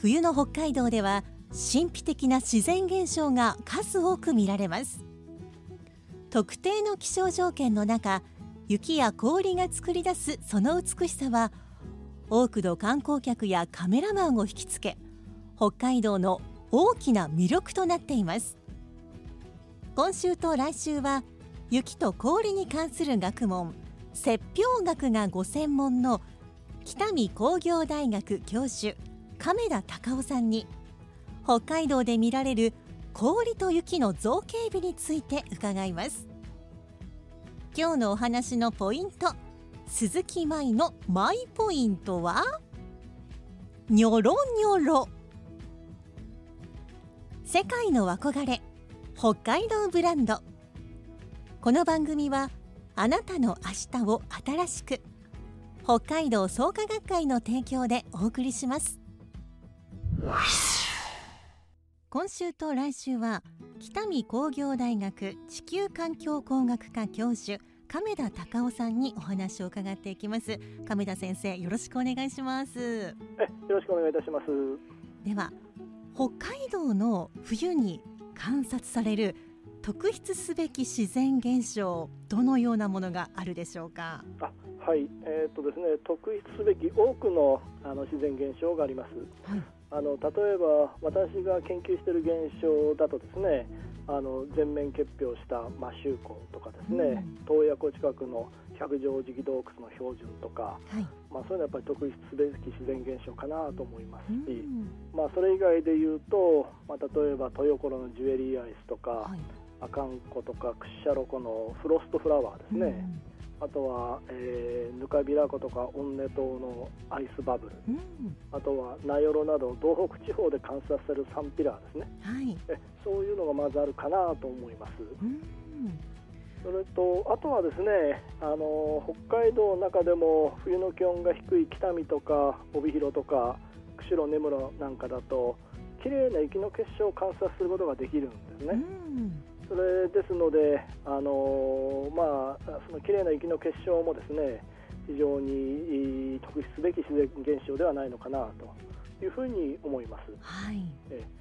冬の北海道では神秘的な自然現象が数多く見られます。特定の気象条件の中雪や氷が作り出すその美しさは多くの観光客やカメラマンを引きつけ北海道の大きな魅力となっています。今週と来週は雪と氷に関する学問雪氷学がご専門の北見工業大学教授亀田隆夫さんに北海道で見られる氷と雪の造形美について伺います。今日のお話のポイント鈴木舞のマイポイントはニョロニョロ。世界の憧れ北海道ブランド。この番組はあなたの明日を新しく北海道創価学会の提供でお送りします。今週と来週は北見工業大学地球環境工学科教授亀田隆夫さんにお話を伺っていきます。亀田先生よろしくお願いします。えよろしくお願いいたします。では北海道の冬に観察される特筆すべき自然現象どのようなものがあるでしょうか？あはい、えーっとですね、特筆すべき多くのあの自然現象があります。はいあの例えば私が研究している現象だとですね、あの全面結氷した摩周湖とかですね、洞爺湖近くの百丈敷洞窟の標準とか、はい。まあそういうのはやっぱり特筆すべき自然現象かなと思いますうし、ん。まあそれ以外で言うと、まあ例えば豊頃のジュエリーアイスとか。はい。アカンコとかクッシャロコのフロストフラワーですね、うんあとは、えー、ヌカビラ湖とかオンネ島のアイスバブル。うん。あとは名寄など道北地方で観察されるサンピラーですね。はい。えそういうのがまずあるかなと思います。うん。それとあとはですねあの北海道の中でも冬の気温が低い北見とか帯広とか釧路根室なんかだと綺麗な雪の結晶を観察することができるんですね、うんそれですので、あのまあ、その綺麗な雪の結晶もですね非常に特筆すべき自然現象ではないのかなというふうに思います。はいええ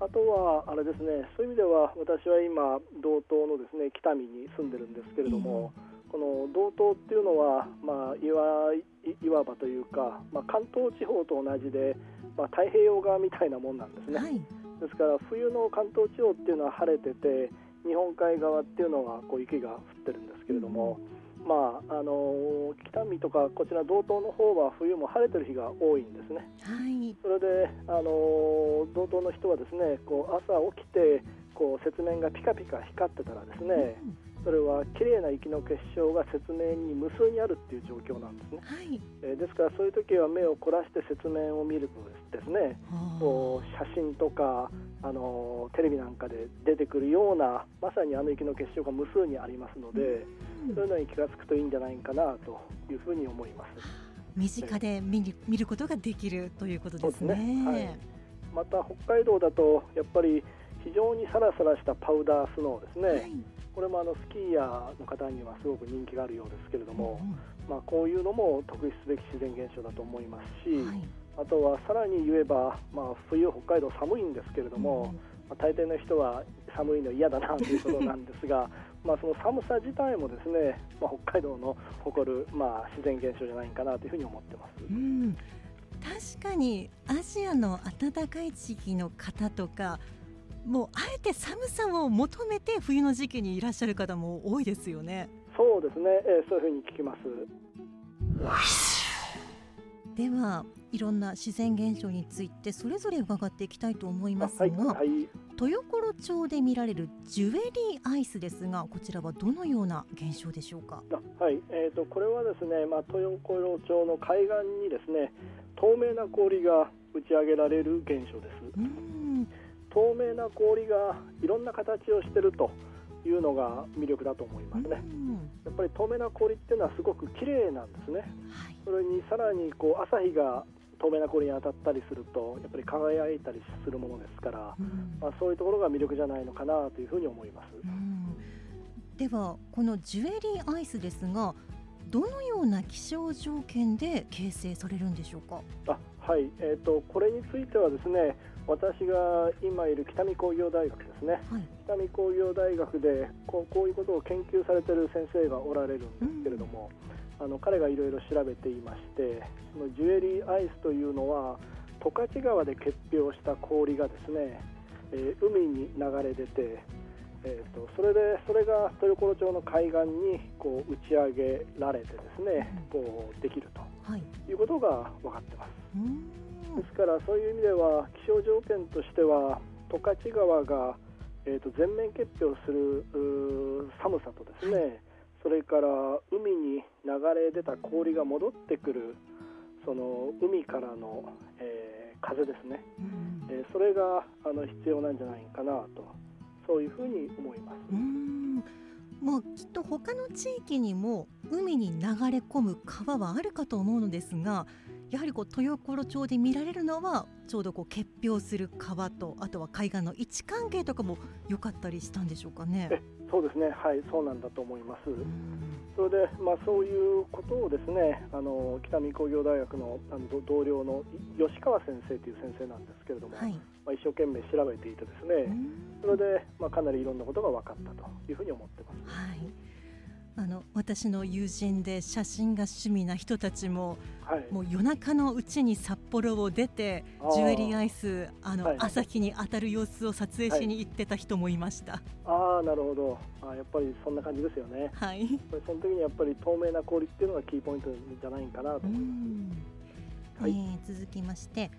あとはあれですねそういう意味では私は今道東のですね北見に住んでるんですけれども、この道東っていうのは、まあ、いわいいわばというか、まあ、関東地方と同じで、まあ、太平洋側みたいなもんなんですね。はいですから冬の関東地方っていうのは晴れてて日本海側っていうのはこう雪が降ってるんですけれども、まああの北見とかこちら道東の方は冬も晴れてる日が多いんですね。はい。それであの道東の人はですねこう朝起きてこう雪面がピカピカ光ってたらですねそれは綺麗な雪の結晶が雪面に無数にあるっていう状況なんですね。はい。えーですからそういう時は目を凝らして雪面を見るとですねはあこう写真とかあのテレビなんかで出てくるようなまさにあの雪の結晶が無数にありますので、うん。そういうのに気が付くといいんじゃないかなというふうに思います。身近で見る見ることができるということですね。ね。はい。また北海道だとやっぱり非常にサラサラしたパウダースノーですね、はいこれもあのスキーヤーの方にはすごく人気があるようですけれども、うんまあ、こういうのも特筆すべき自然現象だと思いますし、はい。あとはさらに言えば、まあ、冬、北海道寒いんですけれども、まあ、大抵の人は寒いの嫌だなということなんですが まあその寒さ自体もですね、まあ、北海道の誇る、まあ、自然現象じゃないかなというふうに思ってます。うん。確かにアジアの暖かい地域の方とかもうあえて寒さを求めて冬の時期にいらっしゃる方も多いですよね。そうですね、えー、そういうふうに聞きます。ではいろんな自然現象についてそれぞれ伺っていきたいと思いますが、はいはい、豊頃町で見られるジュエリーアイスですがこちらはどのような現象でしょうか？はい、えーと、これはですね、まあ、豊頃町の海岸にですね透明な氷が打ち上げられる現象です透明な氷がいろんな形をしているというのが魅力だと思いますね。やっぱり透明な氷っていうのはすごく綺麗なんですね、はい、それにさらにこう朝日が透明な氷に当たったりするとやっぱり輝いたりするものですから、うん、まあ、そういうところが魅力じゃないのかなというふうに思います、うん、ではこのジュエリーアイスですがどのような気象条件で形成されるんでしょうか？あはい、えーと、これについてはですね私が今いる北見工業大学ですね、はい、北見工業大学でこうこういうことを研究されている先生がおられるんですけれども、うん、あの彼がいろいろ調べていましてそのジュエリーアイスというのは十勝川で結氷した氷がですね、えー、海に流れ出てえーと、それでそれが豊頃町の海岸にこう打ち上げられてですね、うん、こうできると、はい、いうことが分かってます。ですからそういう意味では気象条件としては十勝川が、えーと、全面結氷する寒さとですね、はい、それから海に流れ出た氷が戻ってくるその海からの、えー、風ですね、うん、えー、それがあの必要なんじゃないかなとそういうふうに思います。うん。もうきっと他の地域にも海に流れ込む川はあるかと思うのですがやはりこう豊頃町で見られるのはちょうどこう結氷する川とあとは海岸の位置関係とかも良かったりしたんでしょうかね。そうですねはいそうなんだと思います。それでまあそういうことをですねあの北見工業大学のあの同僚の吉川先生という先生なんですけれども、はい、まあ、一生懸命調べていてですねそれでまあかなりいろんなことが分かったというふうに思ってます。はいあの私の友人で写真が趣味な人たちも、はい、もう夜中のうちに札幌を出てジュエリーアイスあの、はい、朝日に当たる様子を撮影しに行ってた人もいました、はい、ああなるほど。あやっぱりそんな感じですよね。はい。その時にやっぱり透明な氷っていうのがキーポイントじゃないかなと思います、はい、えー、続きまして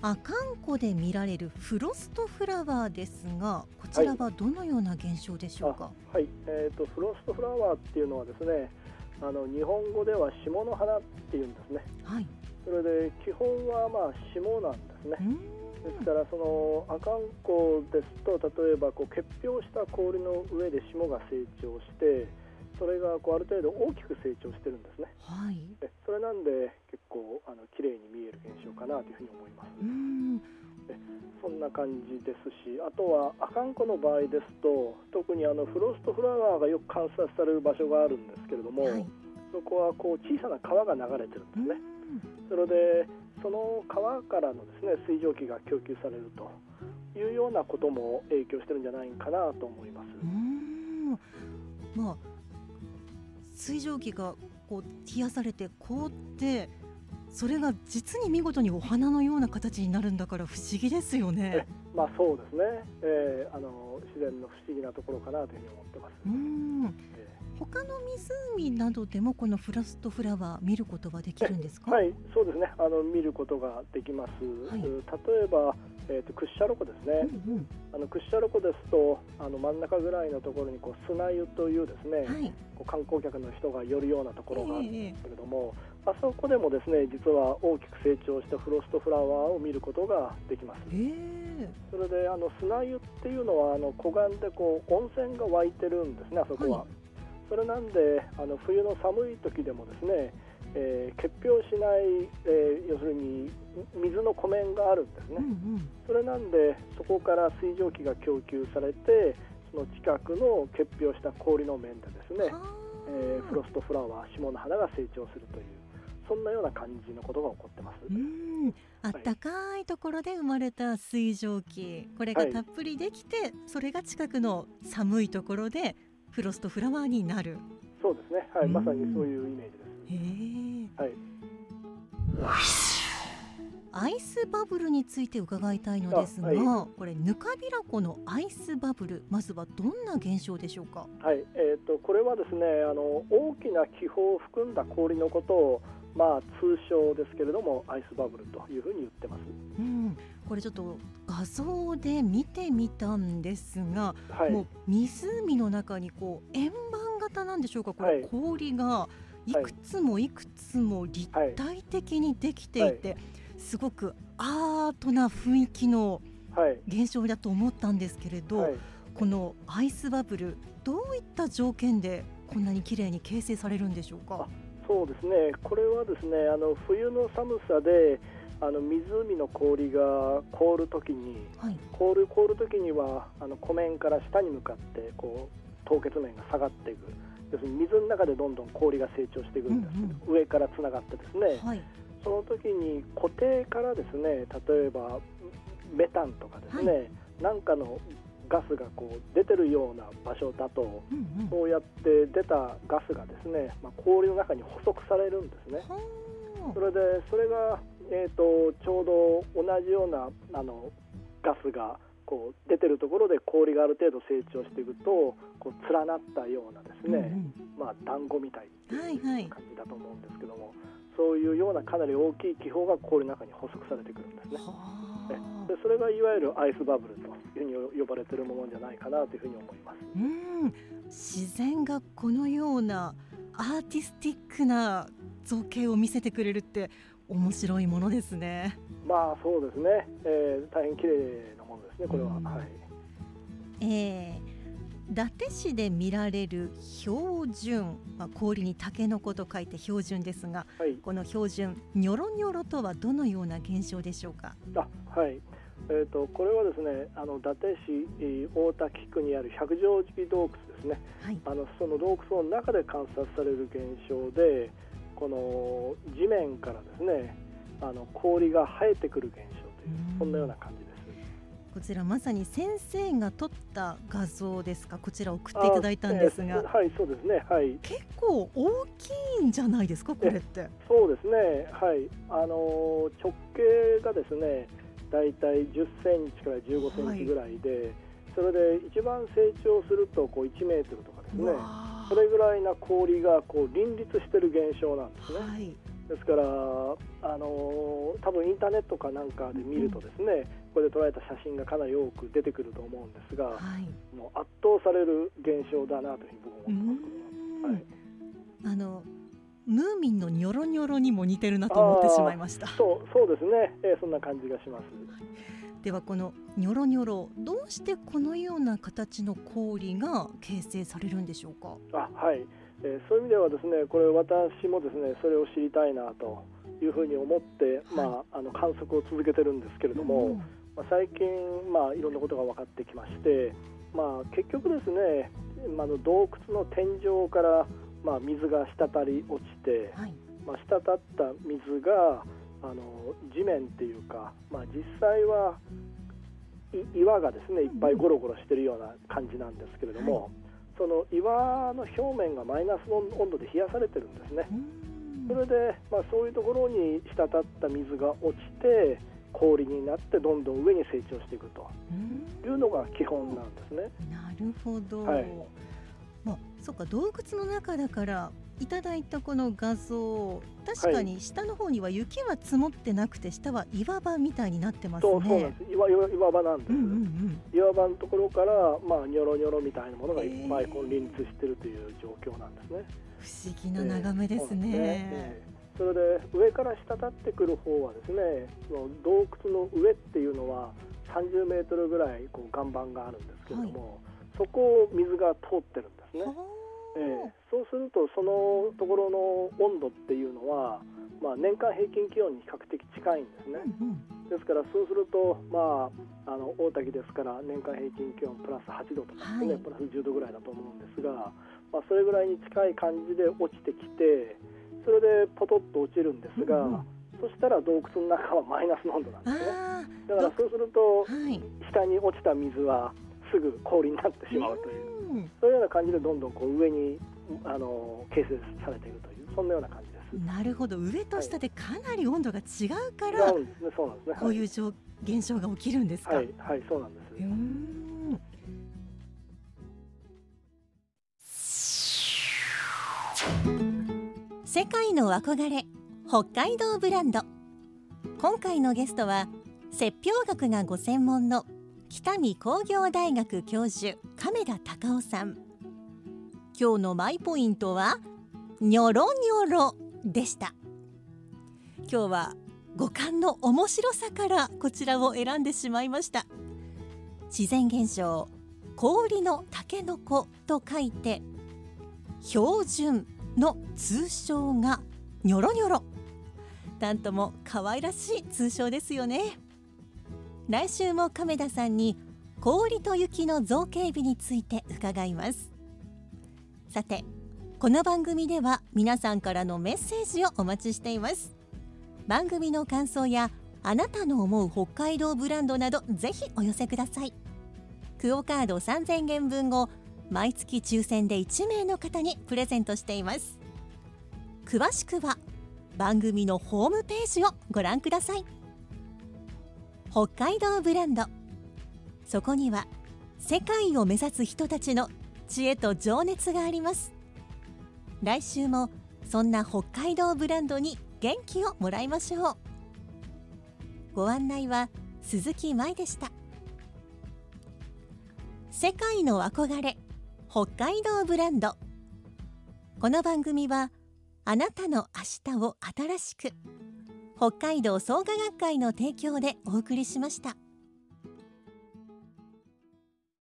阿寒湖で見られるフロストフラワーですがこちらはどのような現象でしょうか、はい、えーと、フロストフラワーっていうのはですねあの日本語では霜の花っていうんですね、はい、それで基本はまあ霜なんですね。ですからその阿寒湖ですと例えばこう結氷した氷の上で霜が成長してそれがこうある程度大きく成長してるんですね、はい、それなんで結構あの綺麗に見える現象かなというふうに思います。うんそんな感じですしあとは阿寒湖の場合ですと特にあのフロストフラワーがよく観察される場所があるんですけれども、はい、そこはこう小さな川が流れてるんですね。それでその川からのですね水蒸気が供給されるというようなことも影響してるんじゃないかなと思います。まあ水蒸気がこう冷やされて凍ってそれが実に見事にお花のような形になるんだから不思議ですよね。まあそうですね、えー、あの自然の不思議なところかなというふうに思ってます。うん、えー、他の湖などでもこのフラストフラワー見ることはできるんですか？はい、そうですね。あの見ることができます。はい、例えばえーと、屈斜路湖ですね、うんうん、あの屈斜路湖ですとあの真ん中ぐらいのところにこう砂湯というですね、はい、こう観光客の人が寄るようなところがあるんですけれども、えー、あそこでもですね実は大きく成長したフロストフラワーを見ることができます。えー、それであの砂湯っていうのはあの湖岸でこう温泉が湧いてるんですねあそこは。はい、それなんであの冬の寒い時でもですねえー、結氷しない、えー、要水の湖面があるんですね、うんうん、それなんでそこから水蒸気が供給されてその近くの結氷した氷の面でですね、えー、フロストフラワー霜の花が成長するというそんなような感じのことが起こってます。うんあったかいところで生まれた水蒸気、これがたっぷりできて、はい、それが近くの寒いところでフロストフラワーになる。そうですね。はい、まさにそういうイメージです。へえ。はい。アイスバブルについて伺いたいのですが、あはこれぬかびら湖のアイスバブルまずはどんな現象でしょうか？はい、えー、とこれはですねあの大きな気泡を含んだ氷のことを、まあ、通称ですけれどもアイスバブルというふうに言ってます。うん、これちょっと画像で見てみたんですが、はい。もう湖の中にこう円盤型なんでしょうか？これ、はい。氷がい。くつもいくつも立体的にできていて、すごくアートな雰囲気のはい。現象だと思ったんですけれど、はい。このアイスバブルどういった条件でこんなに綺麗に形成されるんでしょうか？そうですね、これはですねあの冬の寒さであの湖の氷が凍るときにはい、凍る凍るときにはあの湖面から下に向かってこう凍結面が下がっていく。要するに水の中でどんどん氷が成長していくんですけど、上からつながってですね。はい、その時に固定からですね例えばメタンとかですね、なんかのガスがこう出てるような場所だとうんうん、そうやって出たガスがですね、まあ、氷の中に捕捉されるんですね。はそれでそれが、えー、とちょうど同じようなあのガスがこう出てるところで氷がある程度成長していくとこう連なったようなですあ、ね、まあ団子みたいってはいはい。いう感じだと思うんですけども、そういうようなかなり大きい気泡が氷の中に捕捉されてくるんですね。でそれがいわゆるアイスバブルというふうに呼ばれているものじゃないかなというふうに思います。うん、自然がこのようなアーティスティックな造形を見せてくれるって面白いものですね。まあそうですね、えー大変綺麗なものですね、これは。うんはいえー、伊達市で見られる標準、まあ、氷にタケノコと書いて標準ですがはい。この標準ニョロニョロとはどのような現象でしょうか？あはい。えー、とこれはですねあの伊達市えー大滝区にある百丈寺洞窟ですね。はい、あのその洞窟の中で観察される現象でこの地面からですねあの氷が生えてくる現象といううん。そんなような感じです。こちらまさに先生が撮った画像ですか？こちら送っていただいたんですが。あえーはいそうですね。はい。結構大きいんじゃないですか？これって。そうですね。はい。あのー直径がですねだいたい10センチから15センチぐらいで、それで一番成長するとこう1メートルとかですね。それぐらいな氷がこう林立してる現象なんですね。はいですから、あのー多分インターネットかなんかで見るとですね、これで捉えた写真がかなり多く出てくると思うんですが、はい。もう圧倒される現象だなというふうに僕はう思ってます。ん。はい。あのムーミンのニョロニョロにも似てるなと思ってしまいました。そうそうですね、えーそんな感じがします。ではこのニョロニョロどうしてこのような形の氷が形成されるんでしょうか？あはい、えーそういう意味ではですねこれ私もですねそれを知りたいなというふうに思って、まあ、あの観測を続けてるんですけれども、うん。まあ、最近、まあ、いろんなことが分かってきまして、まあ、結局ですね、まあ、あの洞窟の天井から、まあ、水が滴り落ちて、はい。まあ、滴った水があの地面っていうか、まあ、実際はい岩がですねいっぱいゴロゴロしてるような感じなんですけれども、その岩の表面がマイナスの温度で冷やされてるんですね。うんそれで、まあ、そういうところに滴った水が落ちて氷になってどんどん上に成長していくとうんいうのが基本なんですね。なるほど、はいまあ、そうか洞窟の中だからいただいたこの画像確かに下の方には雪は積もってなくて下は岩場みたいになってますね。そうそうなんです岩岩岩場なんです、うんうんうん岩場のところから、まあ、ニョロニョロみたいなものがいっぱいこう林立してるという状況なんですね。不思議な眺めですね。ええそれで上から滴ってくる方はですね洞窟の上っていうのは30メートルぐらいこう岩盤があるんですけれども、そこを水が通ってるんですね。はええそうするとそのところの温度っていうのは、まあ、年間平均気温に比較的近いんですねあ。うんうんですからそうすると、まあ、あの大滝ですから年間平均気温プラス8度とかですね、はいプラス10度ぐらいだと思うんですが、まあ、それぐらいに近い感じで落ちてきてそれでポトッと落ちるんですが、うんうんそしたら洞窟の中は マイナスの温度なんですね。あだからそうするとあはい。下に落ちた水はすぐ氷になってしまうという。うん。そういうような感じでどんどんこう上にあの形成されているというそんなような感じです。なるほど。上と下でかなり温度が違うか違ら、うんですね、そうなんですね。こういう状現象が起きるんですか、はい、はい、そうなんです。うーん。世界の憧れ北海道ブランド。今回のゲストは雪氷学がご専門の北見工業大学教授亀田隆夫さん。今日のマイポイントはニョロニョロでした。今日は五感の面白さからこちらを選んでしまいました。自然現象氷のタケノコと書いて標準の通称がニョロニョロ。なんとも可愛らしい通称ですよね。来週も亀田さんに氷と雪の造形美について伺います。さてこの番組では皆さんからのメッセージをお待ちしています。番組の感想やあなたの思う北海道ブランドなどぜひお寄せください。クオカード3000元分を毎月抽選で1名の方にプレゼントしています。詳しくは番組のホームページをご覧ください。北海道ブランド。そこには世界を目指す人たちの知恵と情熱があります。来週もそんな北海道ブランドに元気をもらいましょう。ご案内は鈴木舞でした。世界の憧れ北海道ブランド。この番組はあなたの明日を新しく。北海道創価学会の提供でお送りしました。